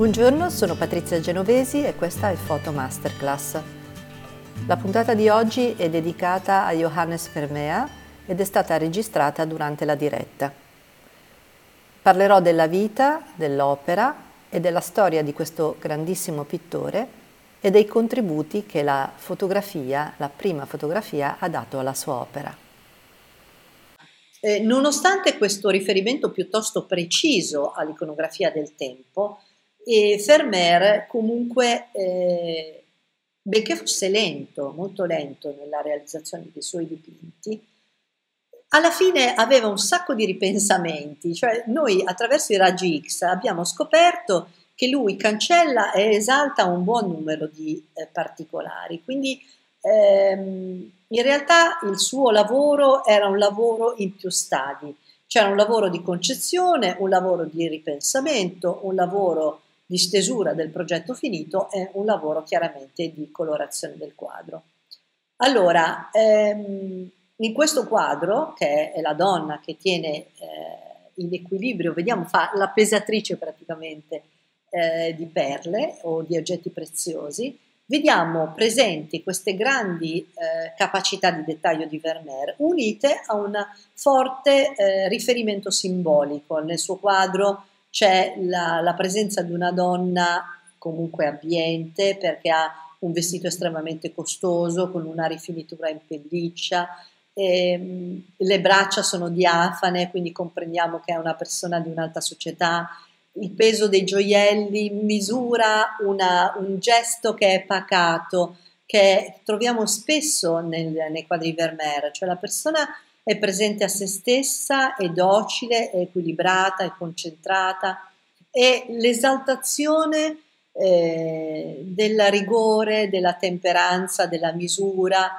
Buongiorno, sono Patrizia Genovesi e questa è Photo Masterclass. La puntata di oggi è dedicata a Johannes Vermeer ed è stata registrata durante la diretta. Parlerò della vita, dell'opera e della storia di questo grandissimo pittore e dei contributi che la fotografia, la prima fotografia, ha dato alla sua opera. Eh, nonostante questo riferimento piuttosto preciso all'iconografia del tempo, e Vermeer comunque, eh, benché fosse lento, molto lento nella realizzazione dei suoi dipinti, alla fine aveva un sacco di ripensamenti, cioè noi attraverso i raggi X abbiamo scoperto che lui cancella e esalta un buon numero di eh, particolari, quindi ehm, in realtà il suo lavoro era un lavoro in più stadi, c'era un lavoro di concezione, un lavoro di ripensamento, un lavoro di stesura del progetto finito e un lavoro chiaramente di colorazione del quadro. Allora, ehm, in questo quadro, che è la donna che tiene eh, in equilibrio, vediamo, fa la pesatrice praticamente eh, di perle o di oggetti preziosi, vediamo presenti queste grandi eh, capacità di dettaglio di Vermeer unite a un forte eh, riferimento simbolico. Nel suo quadro c'è la, la presenza di una donna comunque abbiente perché ha un vestito estremamente costoso con una rifinitura in pelliccia, e, le braccia sono diafane, quindi comprendiamo che è una persona di un'alta società, il peso dei gioielli misura una, un gesto che è pacato, che troviamo spesso nel, nei quadri Vermeer, cioè la persona è presente a se stessa, è docile, è equilibrata, è concentrata. E l'esaltazione eh, del rigore, della temperanza, della misura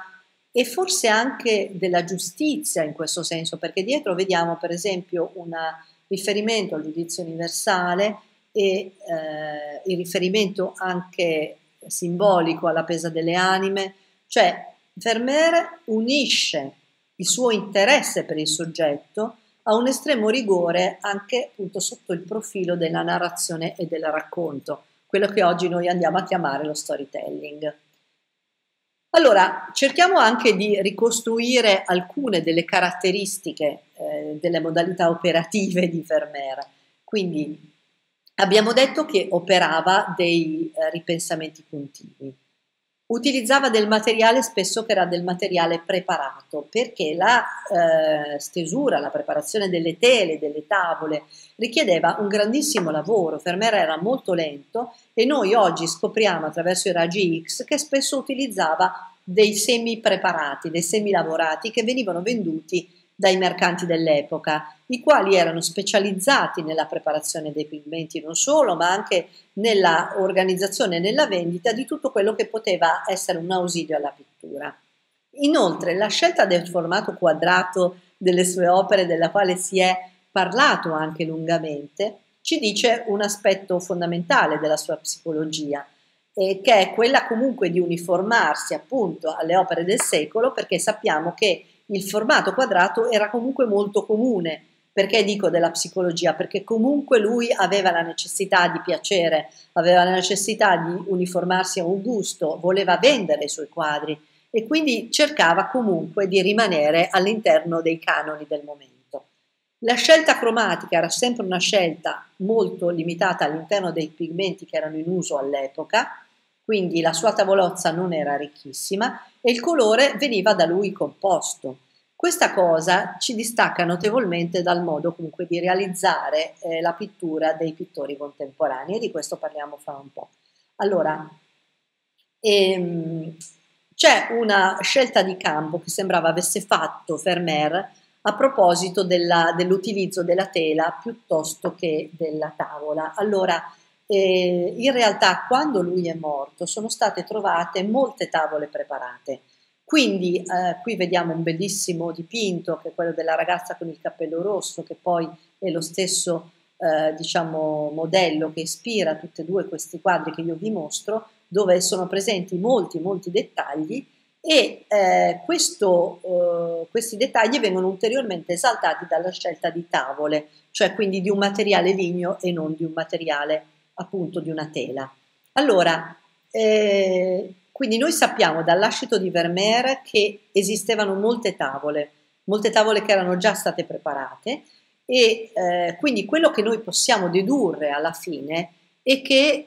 e forse anche della giustizia in questo senso, perché dietro vediamo per esempio un riferimento al giudizio universale e eh, il riferimento anche simbolico alla pesa delle anime, cioè Vermeer unisce il suo interesse per il soggetto a un estremo rigore anche appunto sotto il profilo della narrazione e del racconto, quello che oggi noi andiamo a chiamare lo storytelling. Allora, cerchiamo anche di ricostruire alcune delle caratteristiche eh, delle modalità operative di Vermeer. Quindi abbiamo detto che operava dei eh, ripensamenti continui utilizzava del materiale spesso che era del materiale preparato, perché la eh, stesura, la preparazione delle tele, delle tavole, richiedeva un grandissimo lavoro, Vermeer era molto lento e noi oggi scopriamo attraverso i raggi X che spesso utilizzava dei semi preparati, dei semi lavorati che venivano venduti dai mercanti dell'epoca, i quali erano specializzati nella preparazione dei pigmenti non solo, ma anche nella organizzazione e nella vendita di tutto quello che poteva essere un ausilio alla pittura. Inoltre, la scelta del formato quadrato delle sue opere, della quale si è parlato anche lungamente, ci dice un aspetto fondamentale della sua psicologia, eh, che è quella comunque di uniformarsi appunto alle opere del secolo, perché sappiamo che il formato quadrato era comunque molto comune. Perché dico della psicologia? Perché comunque lui aveva la necessità di piacere, aveva la necessità di uniformarsi a un gusto, voleva vendere i suoi quadri e quindi cercava comunque di rimanere all'interno dei canoni del momento. La scelta cromatica era sempre una scelta molto limitata all'interno dei pigmenti che erano in uso all'epoca, quindi la sua tavolozza non era ricchissima e il colore veniva da lui composto. Questa cosa ci distacca notevolmente dal modo comunque di realizzare eh, la pittura dei pittori contemporanei e di questo parliamo fra un po'. Allora, ehm, c'è una scelta di campo che sembrava avesse fatto Vermeer a proposito dell'utilizzo della tela piuttosto che della tavola. Allora, eh, in realtà quando lui è morto sono state trovate molte tavole preparate. Quindi eh, qui vediamo un bellissimo dipinto che è quello della ragazza con il cappello rosso, che poi è lo stesso eh, diciamo, modello che ispira tutti e due questi quadri che io vi mostro, dove sono presenti molti, molti dettagli. E eh, questo, eh, questi dettagli vengono ulteriormente esaltati dalla scelta di tavole, cioè quindi di un materiale ligneo e non di un materiale appunto di una tela. Allora, eh, quindi noi sappiamo dall'ascito di Vermeer che esistevano molte tavole, molte tavole che erano già state preparate e eh, quindi quello che noi possiamo dedurre alla fine è che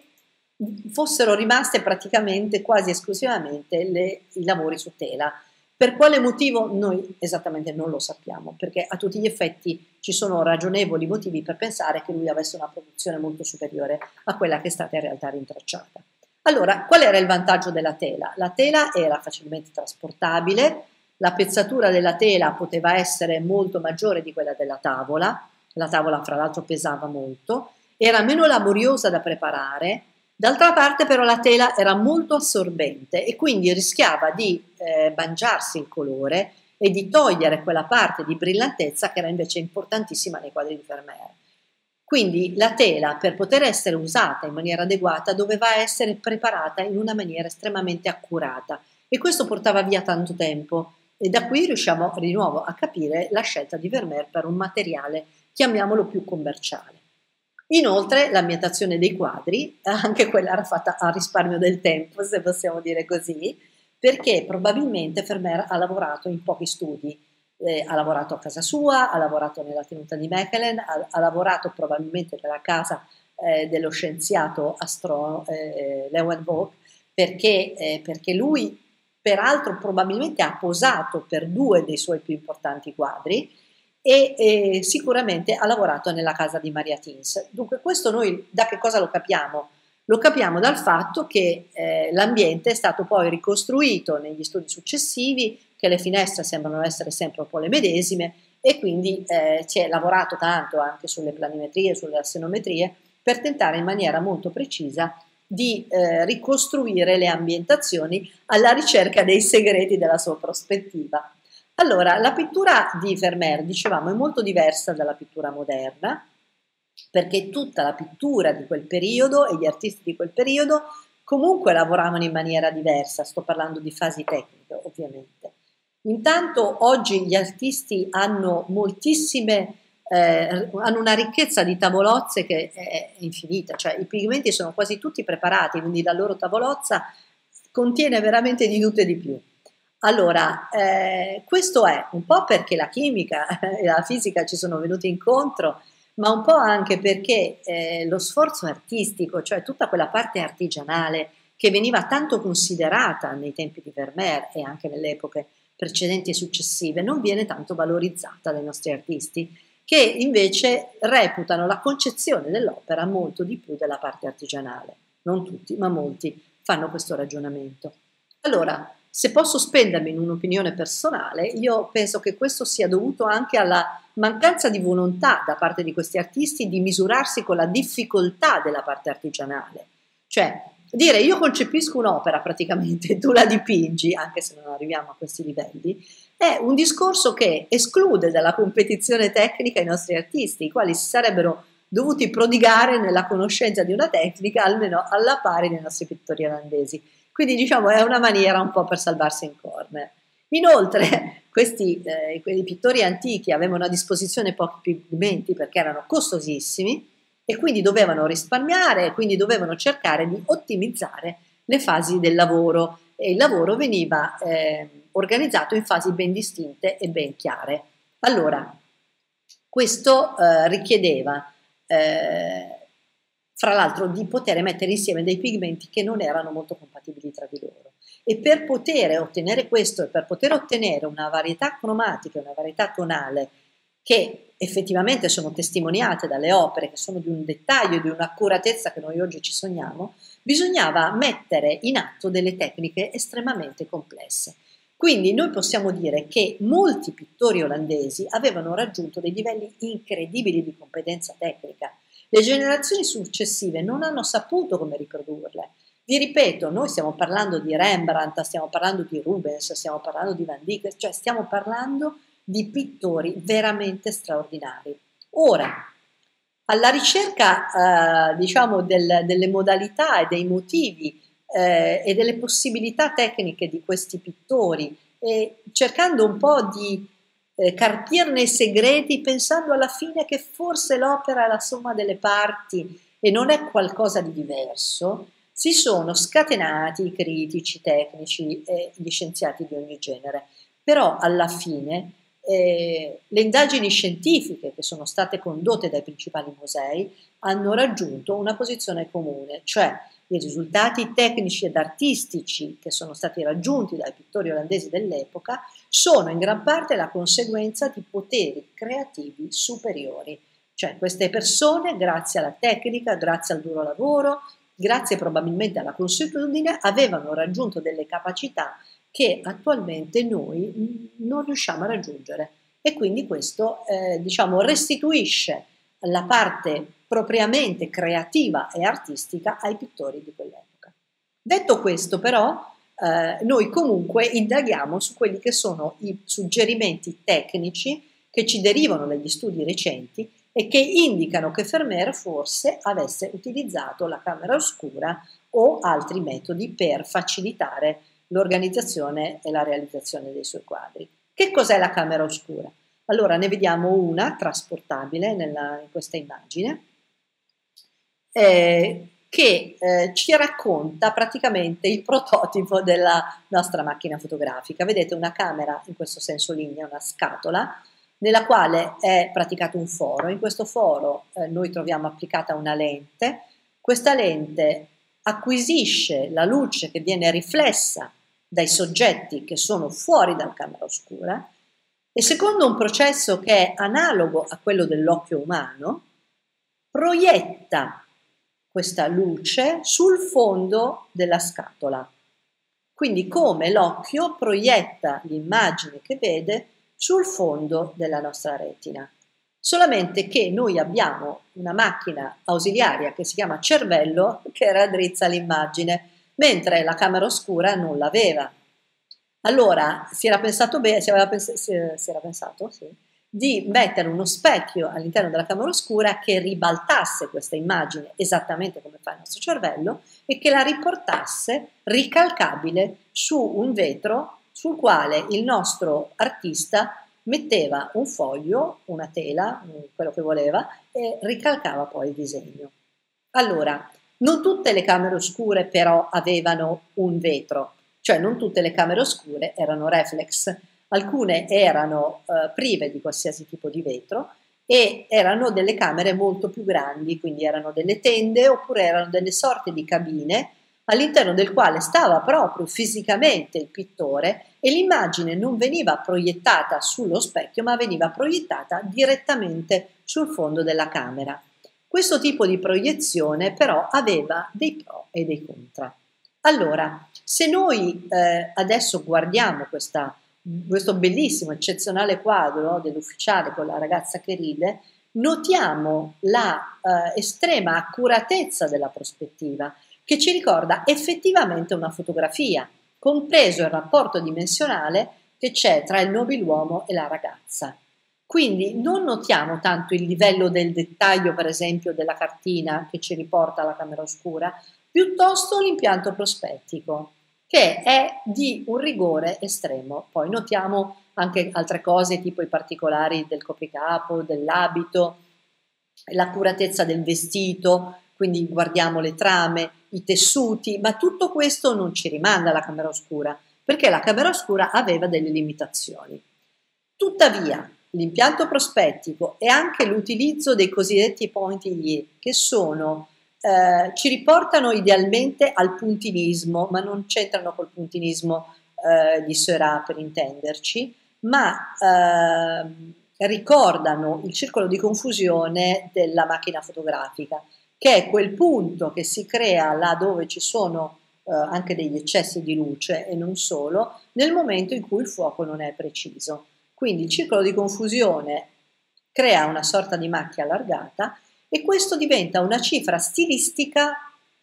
fossero rimaste praticamente quasi esclusivamente le, i lavori su tela. Per quale motivo noi esattamente non lo sappiamo, perché a tutti gli effetti ci sono ragionevoli motivi per pensare che lui avesse una produzione molto superiore a quella che è stata in realtà rintracciata. Allora, qual era il vantaggio della tela? La tela era facilmente trasportabile, la pezzatura della tela poteva essere molto maggiore di quella della tavola, la tavola fra l'altro pesava molto, era meno laboriosa da preparare, D'altra parte però la tela era molto assorbente e quindi rischiava di eh, mangiarsi il colore e di togliere quella parte di brillantezza che era invece importantissima nei quadri di Vermeer. Quindi la tela per poter essere usata in maniera adeguata doveva essere preparata in una maniera estremamente accurata e questo portava via tanto tempo e da qui riusciamo di nuovo a capire la scelta di Vermeer per un materiale, chiamiamolo più commerciale. Inoltre l'ambientazione dei quadri, anche quella era fatta a risparmio del tempo, se possiamo dire così, perché probabilmente Vermeer ha lavorato in pochi studi, eh, ha lavorato a casa sua, ha lavorato nella tenuta di Mechelen, ha, ha lavorato probabilmente nella casa eh, dello scienziato astronomo eh, Leeuwenhoek, perché, eh, perché lui peraltro probabilmente ha posato per due dei suoi più importanti quadri, e eh, sicuramente ha lavorato nella casa di Maria Tins. Dunque questo noi da che cosa lo capiamo? Lo capiamo dal fatto che eh, l'ambiente è stato poi ricostruito negli studi successivi, che le finestre sembrano essere sempre un po' le medesime e quindi eh, si è lavorato tanto anche sulle planimetrie, sulle assenometrie, per tentare in maniera molto precisa di eh, ricostruire le ambientazioni alla ricerca dei segreti della sua prospettiva. Allora, la pittura di Vermeer, dicevamo, è molto diversa dalla pittura moderna, perché tutta la pittura di quel periodo e gli artisti di quel periodo comunque lavoravano in maniera diversa, sto parlando di fasi tecniche ovviamente. Intanto oggi gli artisti hanno moltissime, eh, hanno una ricchezza di tavolozze che è infinita, cioè i pigmenti sono quasi tutti preparati, quindi la loro tavolozza contiene veramente di tutto e di più. Allora, eh, questo è un po' perché la chimica e la fisica ci sono venuti incontro, ma un po' anche perché eh, lo sforzo artistico, cioè tutta quella parte artigianale che veniva tanto considerata nei tempi di Vermeer e anche nelle epoche precedenti e successive, non viene tanto valorizzata dai nostri artisti, che invece reputano la concezione dell'opera molto di più della parte artigianale. Non tutti, ma molti fanno questo ragionamento. Allora, se posso spendermi in un'opinione personale, io penso che questo sia dovuto anche alla mancanza di volontà da parte di questi artisti di misurarsi con la difficoltà della parte artigianale. Cioè, dire io concepisco un'opera praticamente tu la dipingi, anche se non arriviamo a questi livelli, è un discorso che esclude dalla competizione tecnica i nostri artisti, i quali si sarebbero dovuti prodigare nella conoscenza di una tecnica almeno alla pari dei nostri pittori olandesi. Quindi diciamo è una maniera un po' per salvarsi in corner. Inoltre questi eh, pittori antichi avevano a disposizione pochi pigmenti perché erano costosissimi e quindi dovevano risparmiare e quindi dovevano cercare di ottimizzare le fasi del lavoro e il lavoro veniva eh, organizzato in fasi ben distinte e ben chiare. Allora, questo eh, richiedeva eh, fra l'altro di poter mettere insieme dei pigmenti che non erano molto compatibili tra di loro. E per poter ottenere questo e per poter ottenere una varietà cromatica, una varietà tonale che effettivamente sono testimoniate dalle opere, che sono di un dettaglio, di un'accuratezza che noi oggi ci sogniamo, bisognava mettere in atto delle tecniche estremamente complesse. Quindi noi possiamo dire che molti pittori olandesi avevano raggiunto dei livelli incredibili di competenza tecnica le generazioni successive non hanno saputo come riprodurle. Vi ripeto, noi stiamo parlando di Rembrandt, stiamo parlando di Rubens, stiamo parlando di Van Dyck, cioè stiamo parlando di pittori veramente straordinari. Ora, alla ricerca eh, diciamo del, delle modalità e dei motivi eh, e delle possibilità tecniche di questi pittori e cercando un po' di eh, carpirne i segreti pensando alla fine che forse l'opera è la somma delle parti e non è qualcosa di diverso, si sono scatenati i critici, i tecnici e gli scienziati di ogni genere. Però alla fine eh, le indagini scientifiche che sono state condotte dai principali musei hanno raggiunto una posizione comune, cioè i risultati tecnici ed artistici che sono stati raggiunti dai pittori olandesi dell'epoca sono in gran parte la conseguenza di poteri creativi superiori. Cioè queste persone, grazie alla tecnica, grazie al duro lavoro, grazie probabilmente alla consuetudine, avevano raggiunto delle capacità che attualmente noi non riusciamo a raggiungere. E quindi questo eh, diciamo, restituisce la parte propriamente creativa e artistica ai pittori di quell'epoca. Detto questo, però, eh, noi comunque indaghiamo su quelli che sono i suggerimenti tecnici che ci derivano dagli studi recenti e che indicano che Vermeer forse avesse utilizzato la camera oscura o altri metodi per facilitare l'organizzazione e la realizzazione dei suoi quadri. Che cos'è la camera oscura? Allora ne vediamo una trasportabile nella, in questa immagine eh, che eh, ci racconta praticamente il prototipo della nostra macchina fotografica. Vedete una camera, in questo senso linea, una scatola, nella quale è praticato un foro. In questo foro eh, noi troviamo applicata una lente. Questa lente acquisisce la luce che viene riflessa dai soggetti che sono fuori dalla camera oscura e secondo un processo che è analogo a quello dell'occhio umano, proietta questa luce sul fondo della scatola. Quindi come l'occhio proietta l'immagine che vede sul fondo della nostra retina. Solamente che noi abbiamo una macchina ausiliaria che si chiama cervello che raddrizza l'immagine, mentre la camera oscura non l'aveva. Allora si era pensato bene, si, si, si era pensato, sì, di mettere uno specchio all'interno della camera oscura che ribaltasse questa immagine esattamente come fa il nostro cervello e che la riportasse ricalcabile su un vetro sul quale il nostro artista metteva un foglio, una tela, quello che voleva, e ricalcava poi il disegno. Allora, non tutte le camere oscure però avevano un vetro, cioè non tutte le camere oscure erano reflex, alcune erano eh, prive di qualsiasi tipo di vetro e erano delle camere molto più grandi, quindi erano delle tende oppure erano delle sorte di cabine all'interno del quale stava proprio fisicamente il pittore e l'immagine non veniva proiettata sullo specchio ma veniva proiettata direttamente sul fondo della camera. Questo tipo di proiezione però aveva dei pro e dei contra. Allora, se noi eh, adesso guardiamo questa, questo bellissimo, eccezionale quadro dell'ufficiale con la ragazza che ride, notiamo la eh, estrema accuratezza della prospettiva che ci ricorda effettivamente una fotografia, compreso il rapporto dimensionale che c'è tra il nobiluomo e la ragazza. Quindi non notiamo tanto il livello del dettaglio, per esempio, della cartina che ci riporta alla camera oscura, piuttosto l'impianto prospettico, che è di un rigore estremo. Poi notiamo anche altre cose, tipo i particolari del copricapo, dell'abito, l'accuratezza del vestito, quindi guardiamo le trame, i tessuti, ma tutto questo non ci rimanda alla camera oscura, perché la camera oscura aveva delle limitazioni. Tuttavia, l'impianto prospettico e anche l'utilizzo dei cosiddetti pointillier, che sono eh, ci riportano idealmente al puntinismo, ma non c'entrano col puntinismo eh, di Seurat per intenderci, ma eh, ricordano il circolo di confusione della macchina fotografica che è quel punto che si crea là dove ci sono eh, anche degli eccessi di luce e non solo, nel momento in cui il fuoco non è preciso. Quindi il circolo di confusione crea una sorta di macchia allargata e questo diventa una cifra stilistica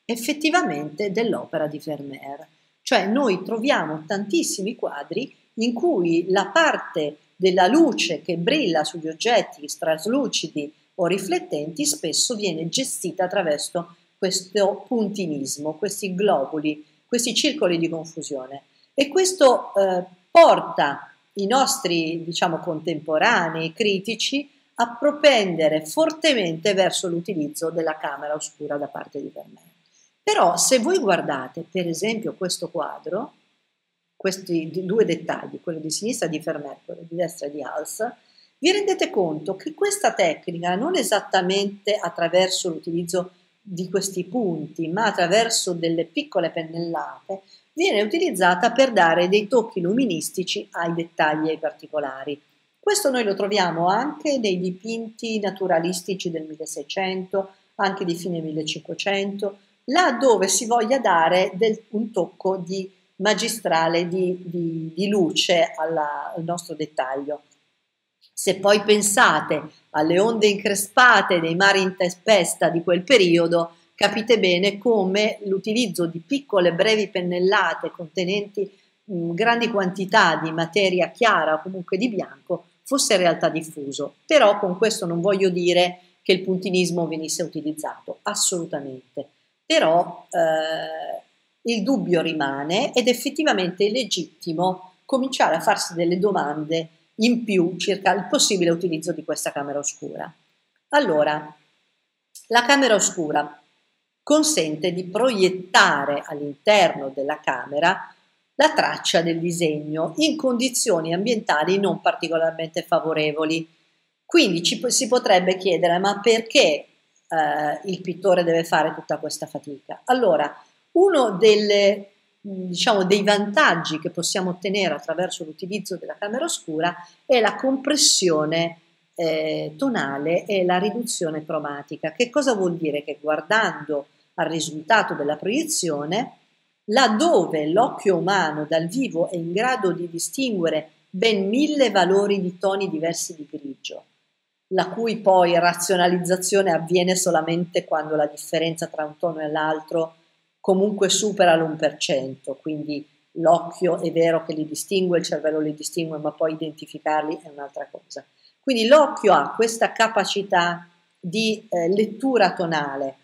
effettivamente dell'opera di Vermeer. Cioè noi troviamo tantissimi quadri in cui la parte della luce che brilla sugli oggetti traslucidi o riflettenti spesso viene gestita attraverso questo puntinismo, questi globuli, questi circoli di confusione. E questo eh, porta i nostri, diciamo, contemporanei critici a propendere fortemente verso l'utilizzo della camera oscura da parte di Vermeer. Però se voi guardate per esempio questo quadro, questi due dettagli, quello di sinistra di Vermeer, quello di destra di Hals, vi rendete conto che questa tecnica non esattamente attraverso l'utilizzo di questi punti, ma attraverso delle piccole pennellate, viene utilizzata per dare dei tocchi luministici ai dettagli e ai particolari. Questo noi lo troviamo anche nei dipinti naturalistici del 1600, anche di fine 1500, là dove si voglia dare del, un tocco di magistrale di, di, di luce alla, al nostro dettaglio. Se poi pensate alle onde increspate dei mari in tempesta di quel periodo, capite bene come l'utilizzo di piccole brevi pennellate contenenti mh, grandi quantità di materia chiara o comunque di bianco fosse in realtà diffuso. Però con questo non voglio dire che il puntinismo venisse utilizzato, assolutamente. Però eh, il dubbio rimane ed effettivamente è legittimo cominciare a farsi delle domande in più circa il possibile utilizzo di questa camera oscura. Allora, la camera oscura consente di proiettare all'interno della camera la traccia del disegno in condizioni ambientali non particolarmente favorevoli. Quindi ci, si potrebbe chiedere ma perché eh, il pittore deve fare tutta questa fatica? Allora, uno delle diciamo, dei vantaggi che possiamo ottenere attraverso l'utilizzo della camera oscura è la compressione eh, tonale e la riduzione cromatica. Che cosa vuol dire? Che guardando al risultato della proiezione, laddove l'occhio umano dal vivo è in grado di distinguere ben mille valori di toni diversi di grigio, la cui poi razionalizzazione avviene solamente quando la differenza tra un tono e l'altro comunque supera l'1%, quindi l'occhio è vero che li distingue, il cervello li distingue, ma poi identificarli è un'altra cosa. Quindi l'occhio ha questa capacità di eh, lettura tonale.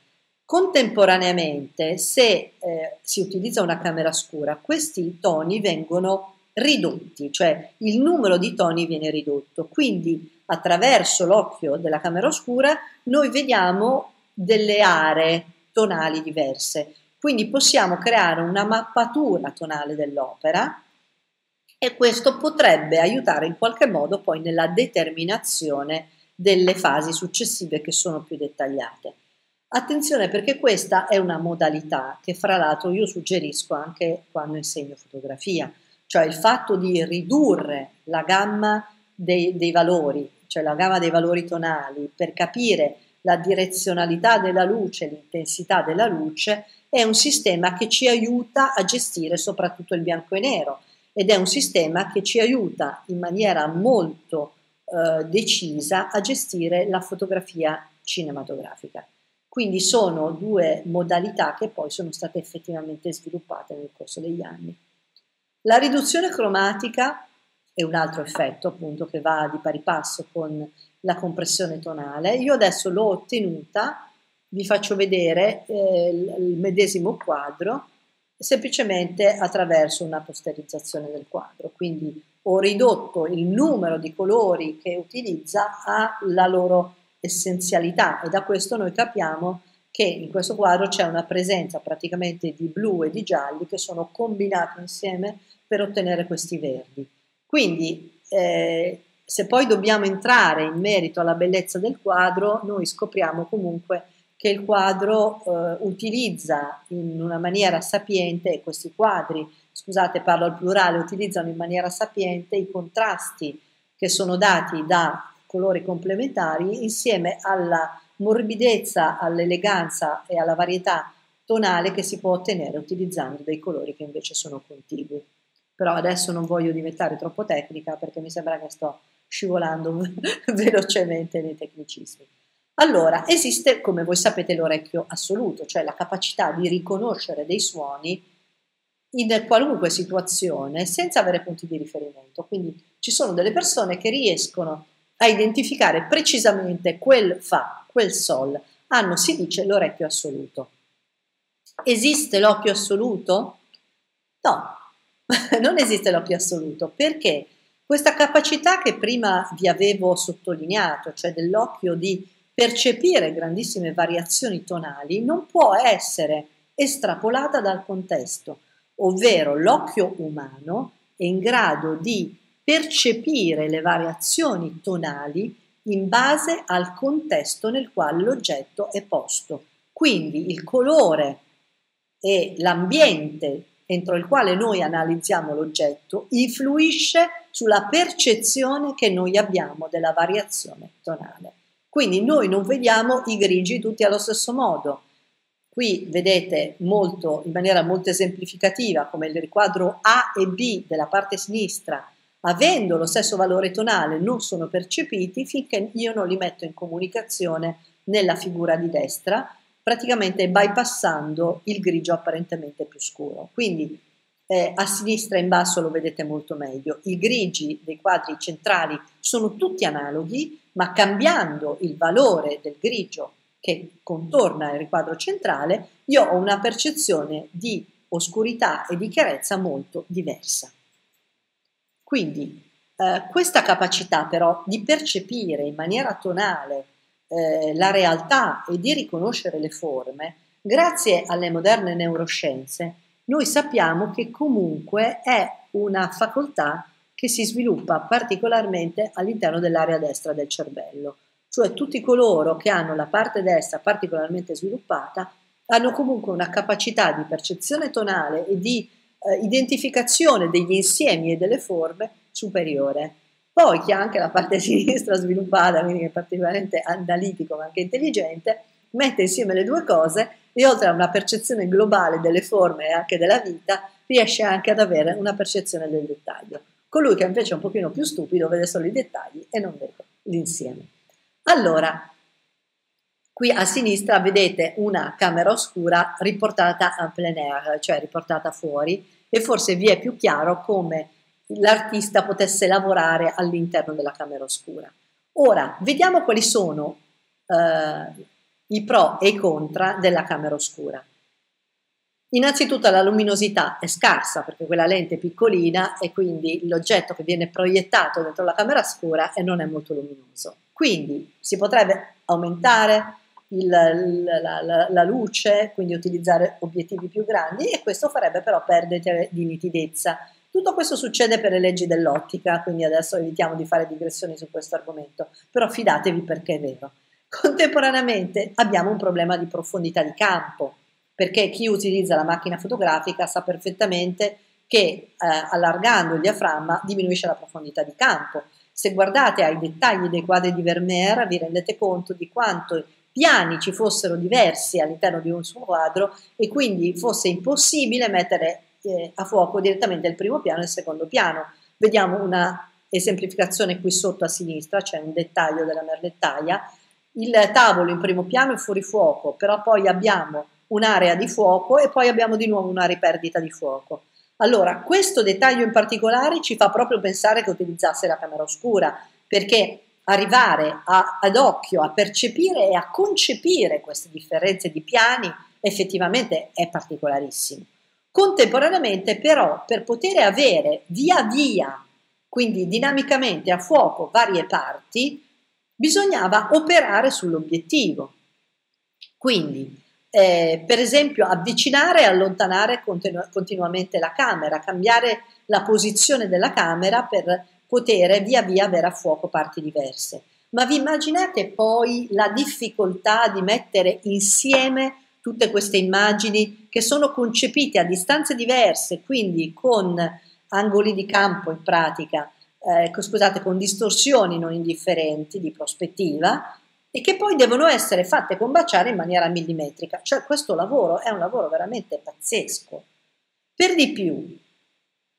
Contemporaneamente, se eh, si utilizza una camera scura, questi toni vengono ridotti, cioè il numero di toni viene ridotto. Quindi attraverso l'occhio della camera oscura noi vediamo delle aree tonali diverse. Quindi possiamo creare una mappatura tonale dell'opera e questo potrebbe aiutare in qualche modo poi nella determinazione delle fasi successive che sono più dettagliate. Attenzione perché questa è una modalità che fra l'altro io suggerisco anche quando insegno fotografia, cioè il fatto di ridurre la gamma dei, dei valori, cioè la gamma dei valori tonali per capire la direzionalità della luce, l'intensità della luce, è un sistema che ci aiuta a gestire soprattutto il bianco e nero ed è un sistema che ci aiuta in maniera molto eh, decisa a gestire la fotografia cinematografica. Quindi sono due modalità che poi sono state effettivamente sviluppate nel corso degli anni. La riduzione cromatica è un altro effetto appunto che va di pari passo con la compressione tonale. Io adesso l'ho ottenuta vi faccio vedere eh, il medesimo quadro semplicemente attraverso una posterizzazione del quadro. Quindi ho ridotto il numero di colori che utilizza alla loro essenzialità e da questo noi capiamo che in questo quadro c'è una presenza praticamente di blu e di gialli che sono combinati insieme per ottenere questi verdi. Quindi eh, se poi dobbiamo entrare in merito alla bellezza del quadro, noi scopriamo comunque che il quadro eh, utilizza in una maniera sapiente, questi quadri, scusate parlo al plurale, utilizzano in maniera sapiente i contrasti che sono dati da colori complementari insieme alla morbidezza, all'eleganza e alla varietà tonale che si può ottenere utilizzando dei colori che invece sono contigui. Però adesso non voglio diventare troppo tecnica perché mi sembra che sto scivolando velocemente nei tecnicismi. Allora, esiste, come voi sapete, l'orecchio assoluto, cioè la capacità di riconoscere dei suoni in qualunque situazione senza avere punti di riferimento. Quindi ci sono delle persone che riescono a identificare precisamente quel fa, quel sol, hanno, si dice, l'orecchio assoluto. Esiste l'occhio assoluto? No, non esiste l'occhio assoluto perché Questa capacità che prima vi avevo sottolineato, cioè dell'occhio di percepire grandissime variazioni tonali, non può essere estrapolata dal contesto, ovvero l'occhio umano è in grado di percepire le variazioni tonali in base al contesto nel quale l'oggetto è posto. Quindi il colore e l'ambiente entro il quale noi analizziamo l'oggetto influisce sulla percezione che noi abbiamo della variazione tonale. Quindi noi non vediamo i grigi tutti allo stesso modo. Qui vedete molto, in maniera molto esemplificativa come il riquadro A e B della parte sinistra, avendo lo stesso valore tonale, non sono percepiti finché io non li metto in comunicazione nella figura di destra, praticamente bypassando il grigio apparentemente più scuro. Quindi eh, a sinistra in basso lo vedete molto meglio. I grigi dei quadri centrali sono tutti analoghi, ma cambiando il valore del grigio che contorna il riquadro centrale, io ho una percezione di oscurità e di chiarezza molto diversa. Quindi eh, questa capacità però di percepire in maniera tonale eh, la realtà e di riconoscere le forme, grazie alle moderne neuroscienze, noi sappiamo che comunque è una facoltà che si sviluppa particolarmente all'interno dell'area destra del cervello, cioè tutti coloro che hanno la parte destra particolarmente sviluppata hanno comunque una capacità di percezione tonale e di eh, identificazione degli insiemi e delle forme superiore. Poi chi ha anche la parte sinistra sviluppata, quindi è particolarmente analitico ma anche intelligente, mette insieme le due cose e oltre a una percezione globale delle forme e anche della vita, riesce anche ad avere una percezione del dettaglio. Colui che invece è un pochino più stupido vede solo i dettagli e non vede l'insieme. Allora, qui a sinistra vedete una camera oscura riportata en plein air, cioè riportata fuori, e forse vi è più chiaro come l'artista potesse lavorare all'interno della camera oscura. Ora, vediamo quali sono eh, i pro e i contra della camera oscura. Innanzitutto la luminosità è scarsa perché quella lente è piccolina e quindi l'oggetto che viene proiettato dentro la camera oscura non è molto luminoso. Quindi si potrebbe aumentare il, la, la, la, luce, quindi utilizzare obiettivi più grandi e questo farebbe però perdere di nitidezza tutto questo succede per le leggi dell'ottica, quindi adesso evitiamo di fare digressioni su questo argomento, però fidatevi perché è vero. Contemporaneamente abbiamo un problema di profondità di campo, perché chi utilizza la macchina fotografica sa perfettamente che eh, allargando il diaframma diminuisce la profondità di campo. Se guardate ai dettagli dei quadri di Vermeer vi rendete conto di quanto piani ci fossero diversi all'interno di un suo quadro e quindi fosse impossibile mettere eh, a fuoco direttamente il primo piano e il secondo piano. Vediamo una esemplificazione qui sotto a sinistra, c'è un dettaglio della merlettaia. Il tavolo in primo piano è fuori fuoco, però poi abbiamo un'area di fuoco e poi abbiamo di nuovo una riperdita di fuoco. Allora, questo dettaglio in particolare ci fa proprio pensare che utilizzasse la camera oscura, perché arrivare a, ad occhio a percepire e a concepire queste differenze di piani effettivamente è particolarissimo. Contemporaneamente però per poter avere via via, quindi dinamicamente a fuoco varie parti, bisognava operare sull'obiettivo. Quindi, eh, per esempio, avvicinare e allontanare continu- continuamente la camera, cambiare la posizione della camera per poter via via avere a fuoco parti diverse. Ma vi immaginate poi la difficoltà di mettere insieme tutte queste immagini che sono concepite a distanze diverse, quindi con angoli di campo in pratica, eh, scusate, con distorsioni non indifferenti di prospettiva e che poi devono essere fatte combaciare in maniera millimetrica. Cioè questo lavoro è un lavoro veramente pazzesco. Per di più,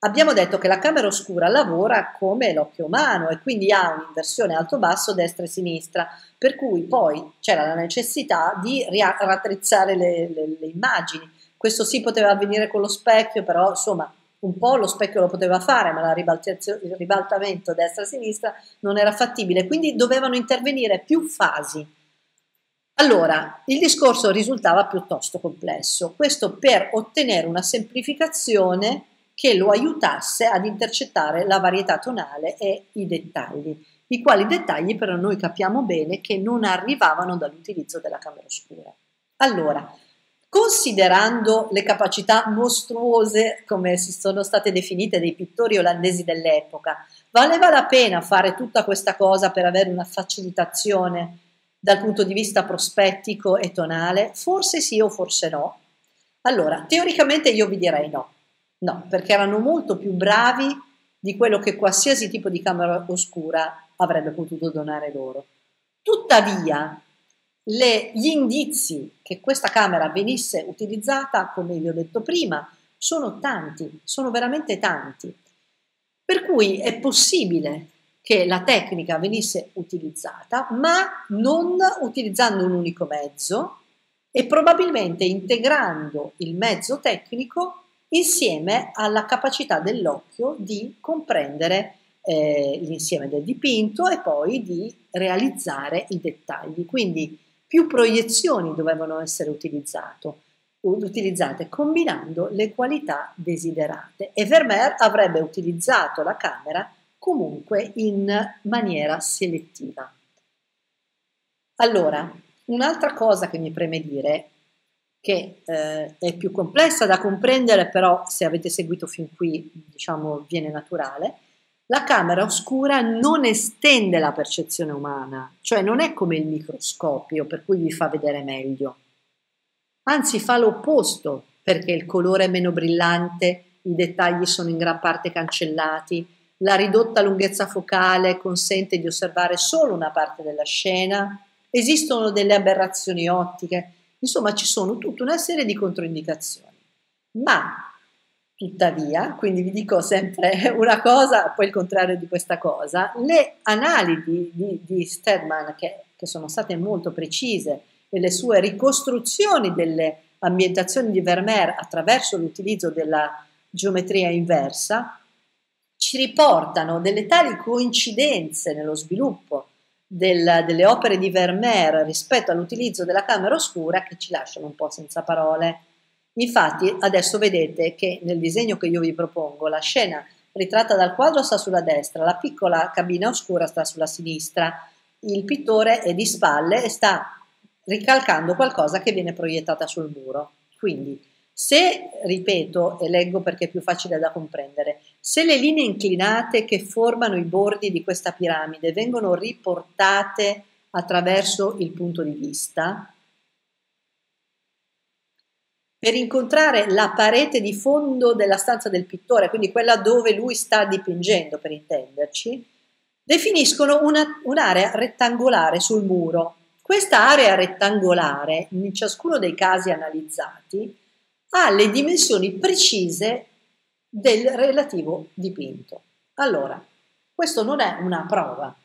Abbiamo detto che la camera oscura lavora come l'occhio umano e quindi ha un'inversione alto-basso, destra e sinistra, per cui poi c'era la necessità di rattrezzare le, le, le immagini. Questo sì poteva avvenire con lo specchio, però insomma un po' lo specchio lo poteva fare, ma il ribaltamento destra-sinistra non era fattibile, quindi dovevano intervenire più fasi. Allora, il discorso risultava piuttosto complesso, questo per ottenere una semplificazione che lo aiutasse ad intercettare la varietà tonale e i dettagli, i quali dettagli però noi capiamo bene che non arrivavano dall'utilizzo della camera oscura. Allora, considerando le capacità mostruose, come si sono state definite dei pittori olandesi dell'epoca, valeva la pena fare tutta questa cosa per avere una facilitazione dal punto di vista prospettico e tonale? Forse sì o forse no. Allora, teoricamente io vi direi no. No, perché erano molto più bravi di quello che qualsiasi tipo di camera oscura avrebbe potuto donare loro. Tuttavia, le, gli indizi che questa camera venisse utilizzata, come vi ho detto prima, sono tanti, sono veramente tanti. Per cui è possibile che la tecnica venisse utilizzata, ma non utilizzando un unico mezzo e probabilmente integrando il mezzo tecnico insieme alla capacità dell'occhio di comprendere eh, l'insieme del dipinto e poi di realizzare i dettagli. Quindi più proiezioni dovevano essere utilizzate combinando le qualità desiderate e Vermeer avrebbe utilizzato la camera comunque in maniera selettiva. Allora, un'altra cosa che mi preme dire che eh, è più complessa da comprendere, però se avete seguito fin qui, diciamo, viene naturale. La camera oscura non estende la percezione umana, cioè non è come il microscopio per cui vi fa vedere meglio. Anzi, fa l'opposto, perché il colore è meno brillante, i dettagli sono in gran parte cancellati, la ridotta lunghezza focale consente di osservare solo una parte della scena, esistono delle aberrazioni ottiche, Insomma, ci sono tutta una serie di controindicazioni. Ma Tuttavia, quindi vi dico sempre una cosa, poi il contrario di questa cosa, le analisi di, di Stedman, che, che, sono state molto precise, e le sue ricostruzioni delle ambientazioni di Vermeer attraverso l'utilizzo della geometria inversa, ci riportano delle tali coincidenze nello sviluppo del, delle opere di Vermeer rispetto all'utilizzo della camera oscura che ci lasciano un po' senza parole. Infatti adesso vedete che nel disegno che io vi propongo la scena ritratta dal quadro sta sulla destra, la piccola cabina oscura sta sulla sinistra, il pittore è di spalle e sta ricalcando qualcosa che viene proiettata sul muro. Quindi se, ripeto, e leggo perché è più facile da comprendere, se le linee inclinate che formano i bordi di questa piramide vengono riportate attraverso il punto di vista, per incontrare la parete di fondo della stanza del pittore, quindi quella dove lui sta dipingendo, per intenderci, definiscono una, un'area rettangolare sul muro. Questa area rettangolare, in ciascuno dei casi analizzati, ha le dimensioni precise del relativo dipinto. Allora, questo non è una prova,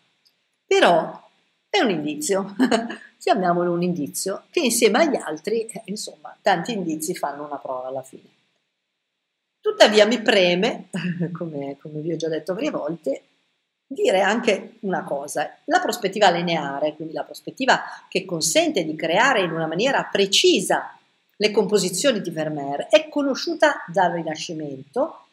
però è un indizio, chiamiamolo un indizio, che insieme agli altri, eh, insomma, tanti indizi fanno una prova alla fine. Tuttavia mi preme, come, come vi ho già detto varie volte, dire anche una cosa, la prospettiva lineare, quindi la prospettiva che consente di creare in una maniera precisa le composizioni di Vermeer, è conosciuta dal Rinascimento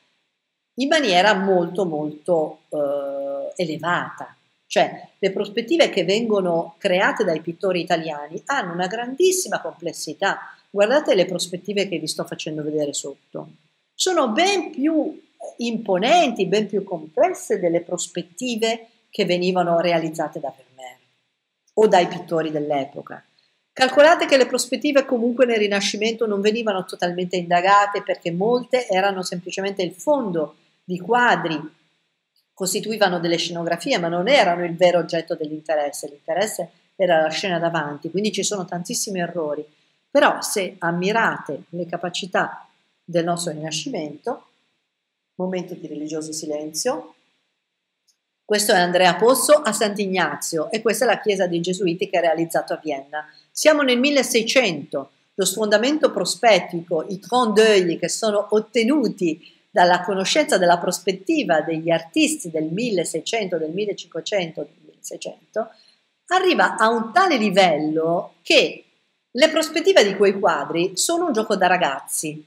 in maniera molto molto eh, elevata. Cioè le prospettive che vengono create dai pittori italiani hanno una grandissima complessità. Guardate le prospettive che vi sto facendo vedere sotto. Sono ben più imponenti, ben più complesse delle prospettive che venivano realizzate da Vermeer o dai pittori dell'epoca. Calcolate che le prospettive comunque nel Rinascimento non venivano totalmente indagate perché molte erano semplicemente il fondo di quadri, costituivano delle scenografie, ma non erano il vero oggetto dell'interesse, l'interesse era la scena davanti, quindi ci sono tantissimi errori. Però se ammirate le capacità del nostro Rinascimento, momento di religioso silenzio, questo è Andrea Posso a Sant'Ignazio e questa è la chiesa dei Gesuiti che ha realizzato a Vienna. Siamo nel 1600, lo sfondamento prospettico, i tronc d'œil che sono ottenuti dalla conoscenza della prospettiva degli artisti del 1600, del 1500, del 1600, arriva a un tale livello che le prospettive di quei quadri sono un gioco da ragazzi.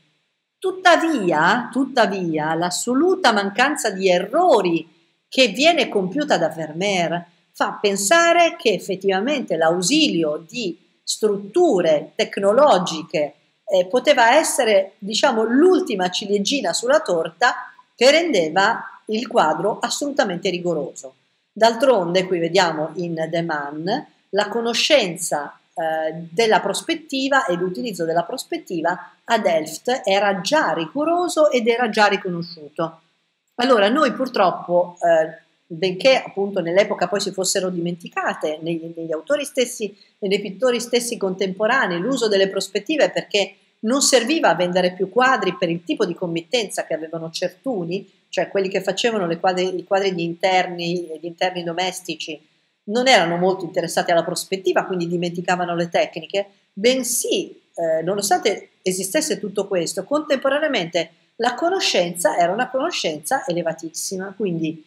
Tuttavia, tuttavia, l'assoluta mancanza di errori che viene compiuta da Vermeer fa pensare che effettivamente l'ausilio di strutture tecnologiche eh, poteva essere, diciamo, l'ultima ciliegina sulla torta che rendeva il quadro assolutamente rigoroso. D'altronde, qui vediamo in The Man, la conoscenza eh, della prospettiva e l'utilizzo della prospettiva a Delft era già rigoroso ed era già riconosciuto. Allora, noi purtroppo, eh, benché appunto nell'epoca poi si fossero dimenticate negli, negli autori stessi e nei pittori stessi contemporanei l'uso delle prospettive perché non serviva a vendere più quadri per il tipo di committenza che avevano certuni, cioè quelli che facevano quadri, i quadri di interni, di interni domestici, non erano molto interessati alla prospettiva, quindi dimenticavano le tecniche, bensì, eh, nonostante esistesse tutto questo, contemporaneamente la conoscenza era una conoscenza elevatissima, quindi